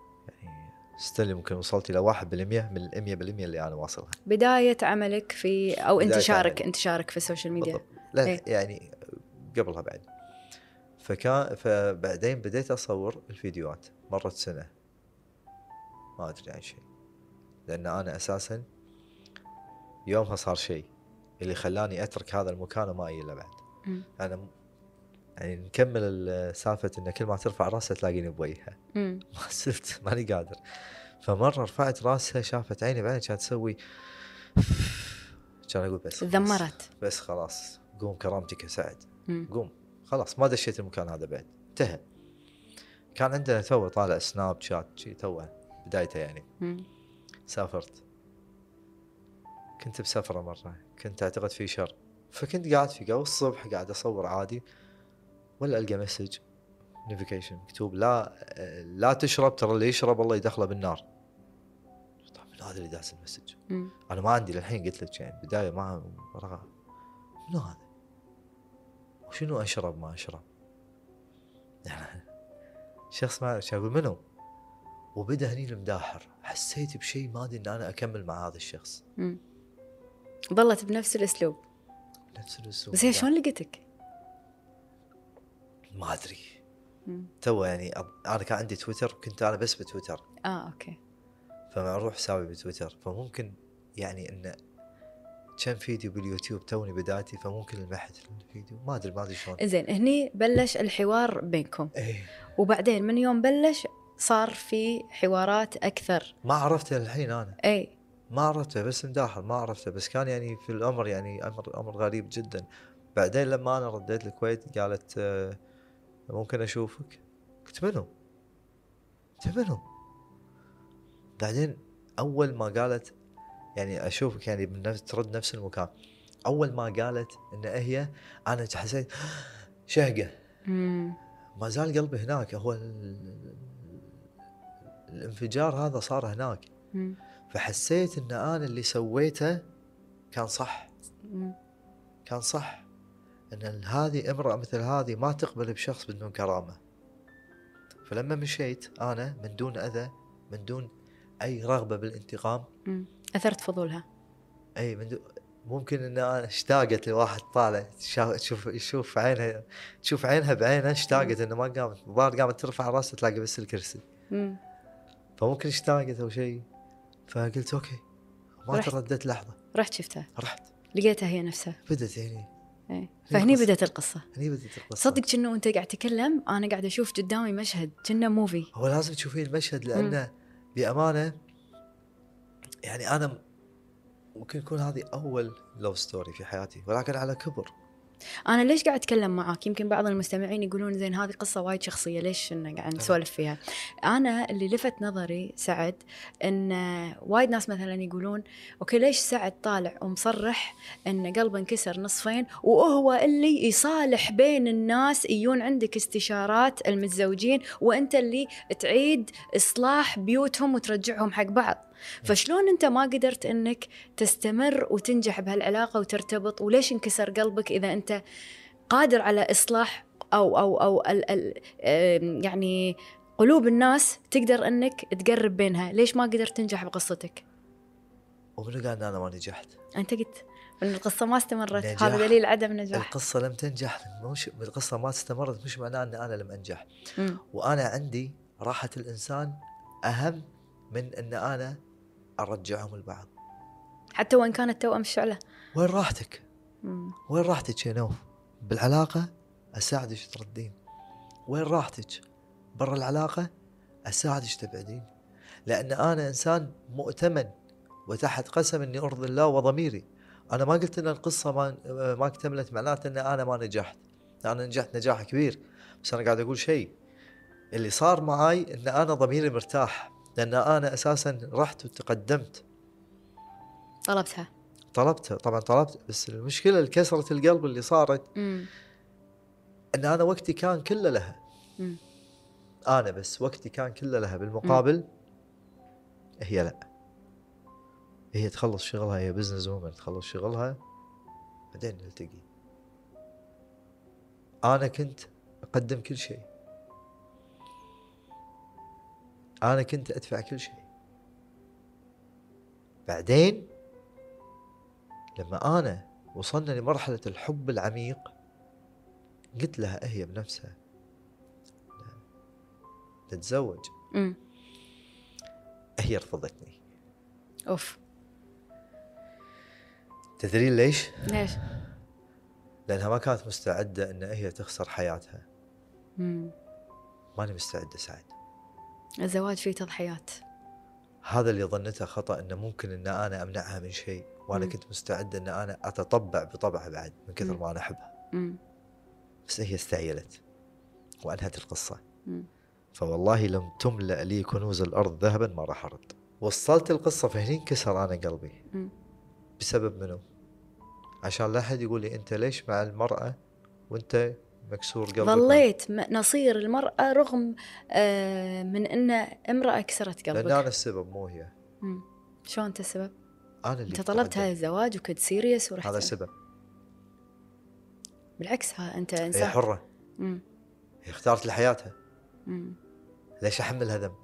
يعني still ممكن وصلت إلى 1% من ال 100% اللي أنا واصلها. بداية عملك في بداية انتشارك عملي. انتشارك في ال social media بالضبط. لا إيه. يعني قبلها بعد. فكان فبعدين بديت أصور الفيديوهات مرت سنة ما أدري عن شيء لأن أنا أساسا يومها صار شيء اللي خلاني أترك هذا المكان وما أجي له بعد. أنا يعني نكمل ال- سالفة إن كل ما ترفع راسها تلاقيني بوجهها. ما زلت ماني قادر فمرة رفعت راسها شافت عيني بعدين كانت تسوي كان أقول بس. تذمرت بس خلاص قوم كرامتك يا سعد. قوم خلاص ما دشيت المكان هذا بعد انتهى. كان عندنا تو طالع سناب شات شي تو بدايته يعني. مم. سافرت. كنت بسفرة مرة كنت أعتقد في شر فكنت قاعد في جو الصبح قاعد أصور عادي ولا ألقى message notification مكتوب لا لا تشرب ترى اللي يشرب الله يدخله بالنار. طيب من هذا اللي داز ال message. أنا ما عندي للحين قلت لك يعني بداية ما منو هذا؟ وشنو أشرب ما أشرب؟ شخص ما أقول منو؟ وبدأ هني المداحر حسيت بشيء ما أدري إن أنا أكمل مع هذا الشخص مم. ظلت بنفس الأسلوب نفس الأسلوب بس هي شلون لقيتك؟ ما أدري. تو يعني أب- أنا كان عندي تويتر وكنت أنا بس بتويتر آه okay فما أروح حسابي بتويتر فممكن يعني إن كم فيديو باليوتيوب توني بدايتي فممكن لمحت الفيديو. ما أدري ما أدري شلون. زين هني بلش الحوار بينكم. إيه. وبعدين من يوم بلش صار في حوارات أكثر. ما عرفته الحين أنا. إي. ما عرفته بس مداخل ما عرفته. بس كان يعني في الأمر يعني أمر أمر غريب جدا. بعدين لما أنا رديت الكويت قالت آه، ممكن أشوفك؟ قلت منو؟ قلت منو؟ بعدين أول ما قالت يعني أشوفك يعني من نفس ترد نفس المكان أول ما قالت إن هي أنا حسيت شهقة. ما زال قلبي هناك هو ال- الانفجار هذا صار هناك مم. فحسيت إن أنا اللي سويته كان صح مم. كان صح إن هذه امرأة مثل هذه ما تقبل بشخص بدون كرامة فلما مشيت أنا من دون أذى من دون أي رغبة بالانتقام مم. أثرت فضولها. إي من دون ممكن إن أنا اشتاقت لواحد طالع شا- تشوف يشوف عينها تشوف عينها بعينها اشتاقت إنه ما قامت الظاهر قامت ترفع راسها تلاقي بس الكرسي. مم. فممكن اشتاقت أو شيء. فقلت okay ما رحت. ترددت لحظة. رحت شفتها. رحت. لقيتها هي نفسها. بدت هني إي. فهني قصة. بدت القصة. هني بدت القصة. صدق كأنه انت قاعد تتكلم أنا قاعد أشوف قدامي مشهد كأنه movie هو لازم تشوفين المشهد لأنه بأمانة يعني أنا ممكن يكون هذه أول love story في حياتي ولكن على كبر. أنا ليش قاعد أتكلم معاك؟ يمكن بعض المستمعين يقولون زين هذه قصة وايد شخصية ليش قاعد نسولف فيها؟ أنا اللي لفت نظري سعد إن وايد ناس مثلا يقولون okay ليش سعد طالع ومصرح إن قلبه انكسر نصفين وهو اللي يصالح بين الناس يجون عندك استشارات المتزوجين وأنت اللي تعيد إصلاح بيوتهم وترجعهم حق بعض؟ فشلون أنت ما قدرت أنك تستمر وتنجح بهالعلاقة وترتبط؟ وليش انكسر قلبك إذا أنت قادر على إصلاح أو أو أو ال ال يعني قلوب الناس تقدر أنك تقرب بينها؟ ليش ما قدرت تنجح بقصتك؟ ومنو قال إن أنا ما نجحت؟ أنت قلت إن القصة ما استمرت. هذا دليل عدم نجاح. القصة لم تنجح. مش القصة ما استمرت. مش معناه إن أنا لم أنجح. مم. وأنا عندي راحة الإنسان أهم من إن أنا أرجعهم لبعض حتى وان كانت توأم الشعلة؟ وين راحتك؟ مم. وين راحتك يا نوف؟ بالعلاقة أساعدك تردين. وين راحتك؟ برا العلاقة أساعدك تبعدين. لأن أنا إنسان مؤتمن وتحت قسم إني أرضي الله وضميري. أنا ما قلت إن القصة ما ما اكتملت معناته إن أنا ما نجحت. أنا نجحت نجاح كبير. بس أنا قاعد أقول شيء. اللي صار معاي إن أنا ضميري مرتاح. لأن أنا أساسا رحت وتقدمت. طلبتها؟ طلبتها طبعا طلبت بس المشكلة كسره القلب اللي صارت مم. إن أنا وقتي كان كله لها. مم. أنا بس وقتي كان كله لها. بالمقابل هي لا. هي تخلص شغلها هي بزنس وومن تخلص شغلها بعدين نلتقي. أنا كنت أقدم كل شيء. أنا كنت أدفع كل شيء بعدين لما أنا وصلنا لمرحلة الحب العميق قلت لها هي بنفسها نتزوج مم. هي رفضتني أوف تدرين ليش؟ ليش؟ لأنها ما كانت مستعدة إن هي تخسر حياتها مم. ماني مستعدة سعد الزواج فيه تضحيات هذا اللي ظنته خطأ إنه ممكن إن أنا أمنعها من شيء وأنا مم. كنت مستعد إن أنا أتطبع بطبعها بعد من كثر مم. ما أنا أحبها مم. بس هي استعجلت وأنهت القصة مم. فوالله لم تملأ لي كنوز الأرض ذهبا ما راح أرد وصلت القصة فهني انكسر أنا قلبي مم. بسبب منو؟ عشان لا أحد يقول لي أنت ليش مع المرأة وأنت مكسور قلبك ظليت نصير المرأة رغم آه، من أن امرأة كسرت قلبك أنا السبب مو هي مم. شلون أنت السبب؟ أنا اللي أنت طلبت. هذا الزواج وكنت سيريس ورحت هذا السبب بالعكس ها أنت هي إنسان حرة مم. هي اختارت لحياتها مم. ليش احملها ذنب؟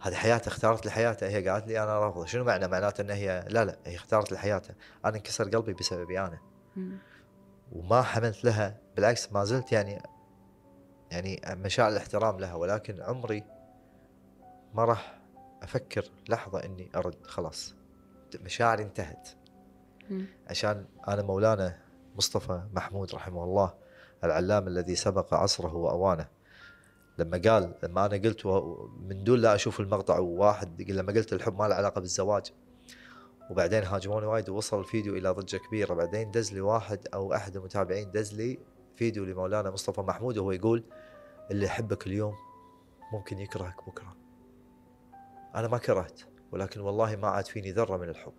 هذه حياتها اختارت لحياتها هي قالت لي أنا رافضة شنو معنى معناته إن هي لا لا هي اختارت لحياتها أنا انكسر قلبي بسببي أنا مم. وما حملت لها بالعكس ما زلت يعني يعني مشاعر الاحترام لها ولكن عمري ما راح أفكر لحظة إني أرد خلاص. مشاعري انتهت. عشان أنا مولانا مصطفى محمود رحمه الله العلام الذي سبق عصره وأوانه. لما قال لما أنا قلت من دون لا أشوف المقطع وواحد لما قلت الحب ما له علاقة بالزواج وبعدين هاجموني وايد ووصل الفيديو إلى ضجة كبيرة. بعدين دز لي واحد أو أحد المتابعين دز لي فيديو لمولانا مصطفى محمود وهو يقول اللي يحبك اليوم ممكن يكرهك بكرة. أنا ما كرهت ولكن والله ما عاد فيني ذرة من الحب.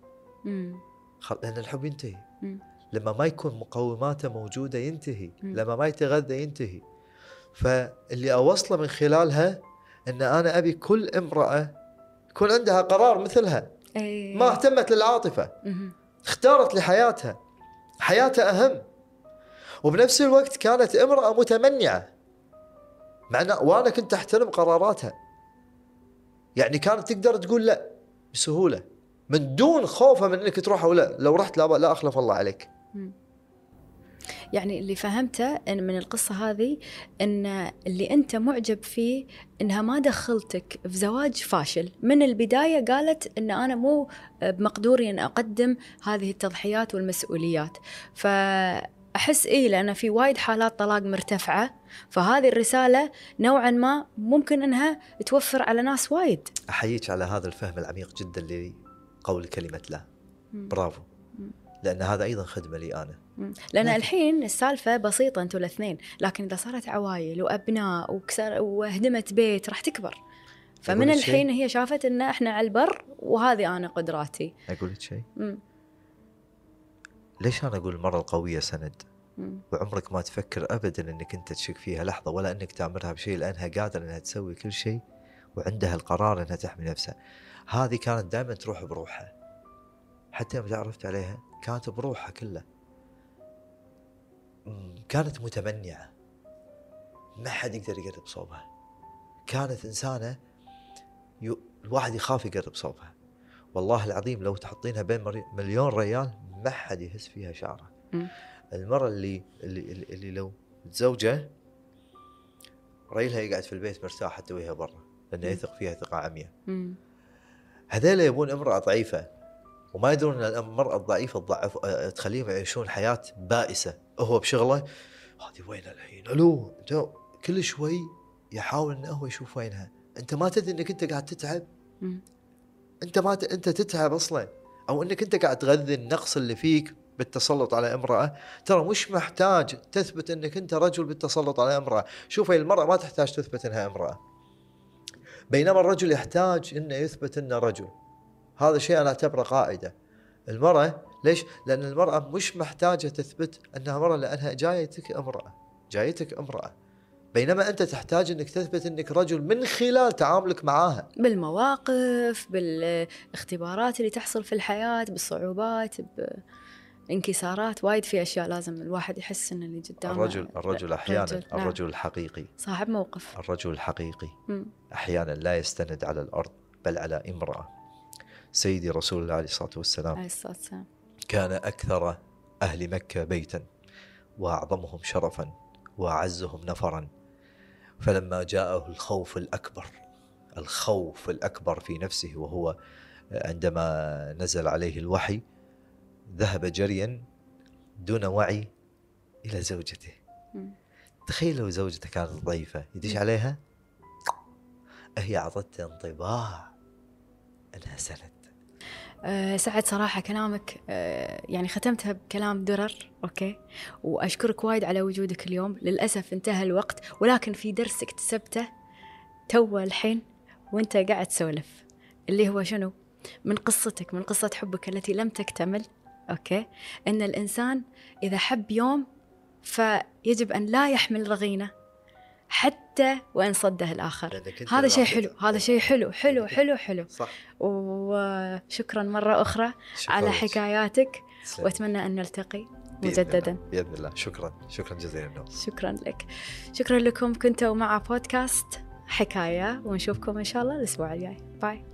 مم. خل... لأن الحب ينتهي. مم. لما ما يكون مقوماته موجودة ينتهي. مم. لما ما يتغذى ينتهي. فاللي أوصله من خلالها إن أنا أبي كل امرأة يكون عندها قرار مثلها. ما اهتمت للعاطفة. اختارت لحياتها. حياتها أهم. وبنفس الوقت كانت امرأة متمنعة. مع وأنا كنت أحترم قراراتها. يعني كانت تقدر تقول لا بسهولة. من دون خوفها من إنك تروح أو لا. لو رحت لا لا أخلف الله عليك. يعني اللي فهمته إن من القصة هذه إن اللي أنت معجب فيه إنها ما دخلتك في زواج فاشل. من البداية قالت إن أنا مو بمقدوري إن أقدم هذه التضحيات والمسؤوليات. فأحس إيه لأن في وايد حالات طلاق مرتفعة. فهذه الرسالة نوعا ما ممكن أنها توفر على ناس وايد. أحييك على هذا الفهم العميق جدا لقول كلمة لا. برافو. لأن هذا أيضا خدمة لي أنا. لأن لكن- الحين السالفة بسيطة أنتوا الأثنين لكن إذا صارت عوايل وأبناء وكسر وهدمت بيت راح تكبر فمن؟ الحين هي شافت إن إحنا على البر وهذه أنا قدراتي أقول لك شيء. ليش أنا أقول المرة القوية سند مم. وعمرك ما تفكر ابدا إنك أنت تشك فيها لحظة ولا إنك تأمرها بشيء لأنها قادرة إنها تسوي كل شيء وعندها القرار إنها تحمي نفسها هذه كانت دائما تروح بروحها حتى يوم تعرفت عليها كانت بروحها كلها كانت متمنعة. ما حد يقدر يقرب صوبها كانت إنسانة يو... الواحد يخاف يقرب صوبها والله العظيم لو تحطينها بين مري- مليون ريال ما حد يحس فيها شعره. المرة اللي اللي, اللي, لو متزوجة ريلها يقعد في البيت مرتاح حتى وهي برا لأنه. يثق فيها ثقة عمياء. هذيلا يبون امرأة ضعيفة. وما يدرون إن المرأة الضعيفة تضعف أه، تخليهم يعيشون حياة بائسة. هو بشغله هذه وين الحين؟ ألو؟ كل شوي يحاول إنه هو يشوف وينها. أنت ما تدري إنك أنت قاعد تتعب. أنت ما ت... أنت تتعب أصلا. أو إنك أنت قاعد تغذي النقص اللي فيك بالتسلط على امرأة. ترى مش محتاج تثبت إنك أنت رجل بالتسلط على امرأة. شوف هي المرأة ما تحتاج تثبت إنها امرأة. بينما الرجل يحتاج إنه يثبت إنه رجل. هذا شيء أنا أعتبره قاعدة. المرأة ليش؟ لأن المرأة مش محتاجة تثبت أنها مراه لأنها جايتك امرأة جايتك امرأة. بينما أنت تحتاج أنك تثبت أنك رجل من خلال تعاملك معاها. بالمواقف بالاختبارات اللي تحصل في الحياة بالصعوبات بانكسارات وايد في أشياء لازم الواحد يحس إن اللي قدامه الرجل الرجل أحيانا رجل، نعم. الرجل الحقيقي. صاحب موقف. الرجل الحقيقي. مم. أحيانا لا يستند على الأرض بل على امرأة. سيدي رسول الله عليه الصلاة والسلام. عليه الصلاة والسلام. كان أكثر أهل مكة بيتا وأعظمهم شرفا وأعزهم نفرا. فلما جاءه الخوف الأكبر الخوف الأكبر في نفسه وهو عندما نزل عليه الوحي ذهب جريا دون وعي إلى زوجته. تخيل لو زوجته كانت ضيفه يدش عليها؟ هي اعطته انطباع. انها سند أه سعد صراحة كلامك أه يعني ختمتها بكلام درر okay؟ وأشكرك وايد على وجودك اليوم. للأسف انتهى الوقت ولكن في درس اكتسبته تو الحين وانت قاعد تسولف. اللي هو شنو؟ من قصتك من قصة حبك التي لم تكتمل okay؟ أن الإنسان إذا حب يوم فيجب أن لا يحمل ضغينة. حتى وإن صده أنت هذا شيء. حلو هذا شيء حلو حلو حلو حلو صح وشكرا مرة أخرى شكراً على. حكاياتك تسلم. وأتمنى أن نلتقي بإذن مجددا الله. بإذن الله شكرا شكرا جزيلا نور شكرا لك شكرا لكم كنتوا مع بودكاست حكاية ونشوفكم إن شاء الله الأسبوع الجاي باي